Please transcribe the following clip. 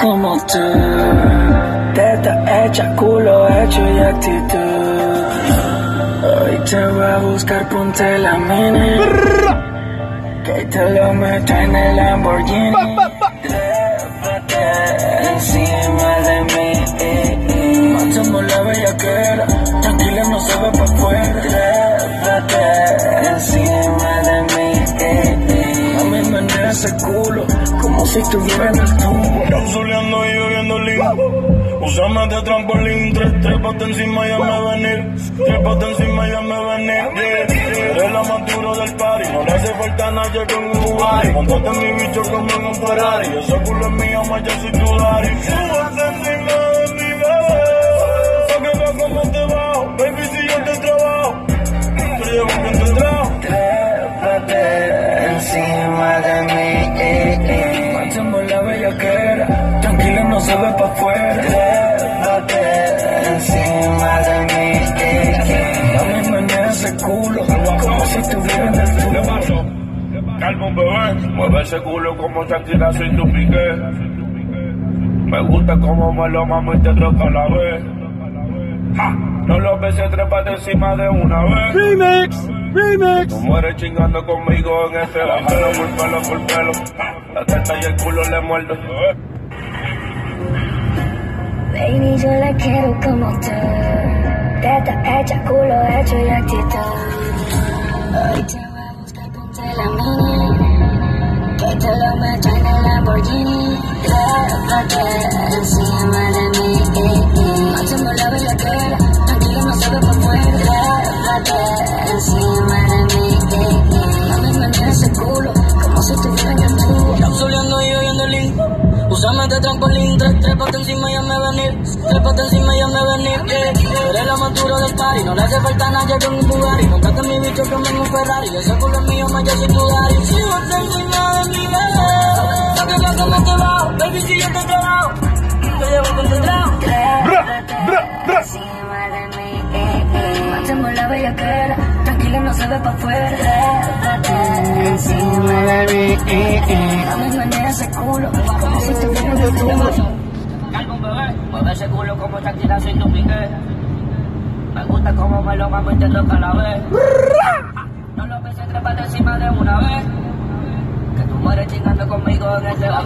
como tú. Teta hecha, culo hecho y actitud. Hoy te voy a buscar, ponte la mini. Que te lo meto en el Lamborghini. Trépate encima de mí. Matamos la bellaquera. Tranquila, no se ve pa' afuera. Trépate ese culo. Como si estuviera en el tubo. Capsuleando y bebiendo lean. Usame de trampolín, tres, trépate encima y me venir. Trépate encima y me venir. Yeah. Eres la más duro del party, no le hace falta nadie con un Bugatti. Montate en mi bicho como en un Ferrari. Ese culo es mío, más yo soy tu daddy. Súbete encima de mi bebé. Pa' que veas cómo te bajo. Baby, si yo te trabajo, te llevo con tu trabajo. Trépate encima Ve pa' afuera. Trépate encima de mí. Menea ese culo. Como si estuviera en el ¿Qué tubo. pasó? Calma, bebé. Mueve ese culo como Shakira sin tu piqué. Me gusta como me lo mamo y te troca a la vez. Ja, No lo beses, trépate encima de una vez. Remix, remix. Tú mueres chingando conmigo en este bájalo por pelo por pelo. La teta y el culo le muerdo. Baby, yo la quiero como tú. Teta hecha, culo hecho y actitud. Hoy te voy a buscar, ponte la mini. Que te lo meto en el Lamborghini. Trépate encima de mí. Matamos la bellaquera. Tranquilo, no se ve pa' afuera. Trépate encima de mí. Mami, menea ese culo. Como si estuviera en el tubo. Capsuleando y oyendo link. Usame de trampolín, trépate encima y me venir. Trépate encima y me venir. Yeah. Eres la más dura del party, no le hace falta nadie con un Bugatti. Montate en mi bicho como en un Ferrari. Ese culo es mío, más yo soy tu daddy. Súbete encima de mi bebé. Que veas cómo te bajo. Baby, si yo te trabajo, te llevo con tu trabajo. Trépate encima de mí. Matemos la bellaquera. Tranquila, no se ve pa' afuera. Encima de mí. Mami, menea ese ese culo como Shakira sin tu piqué. Me gusta como me lo mamo y te toca la vez. No lo beses, trépate encima de una vez. Que tú mueres chingando conmigo en este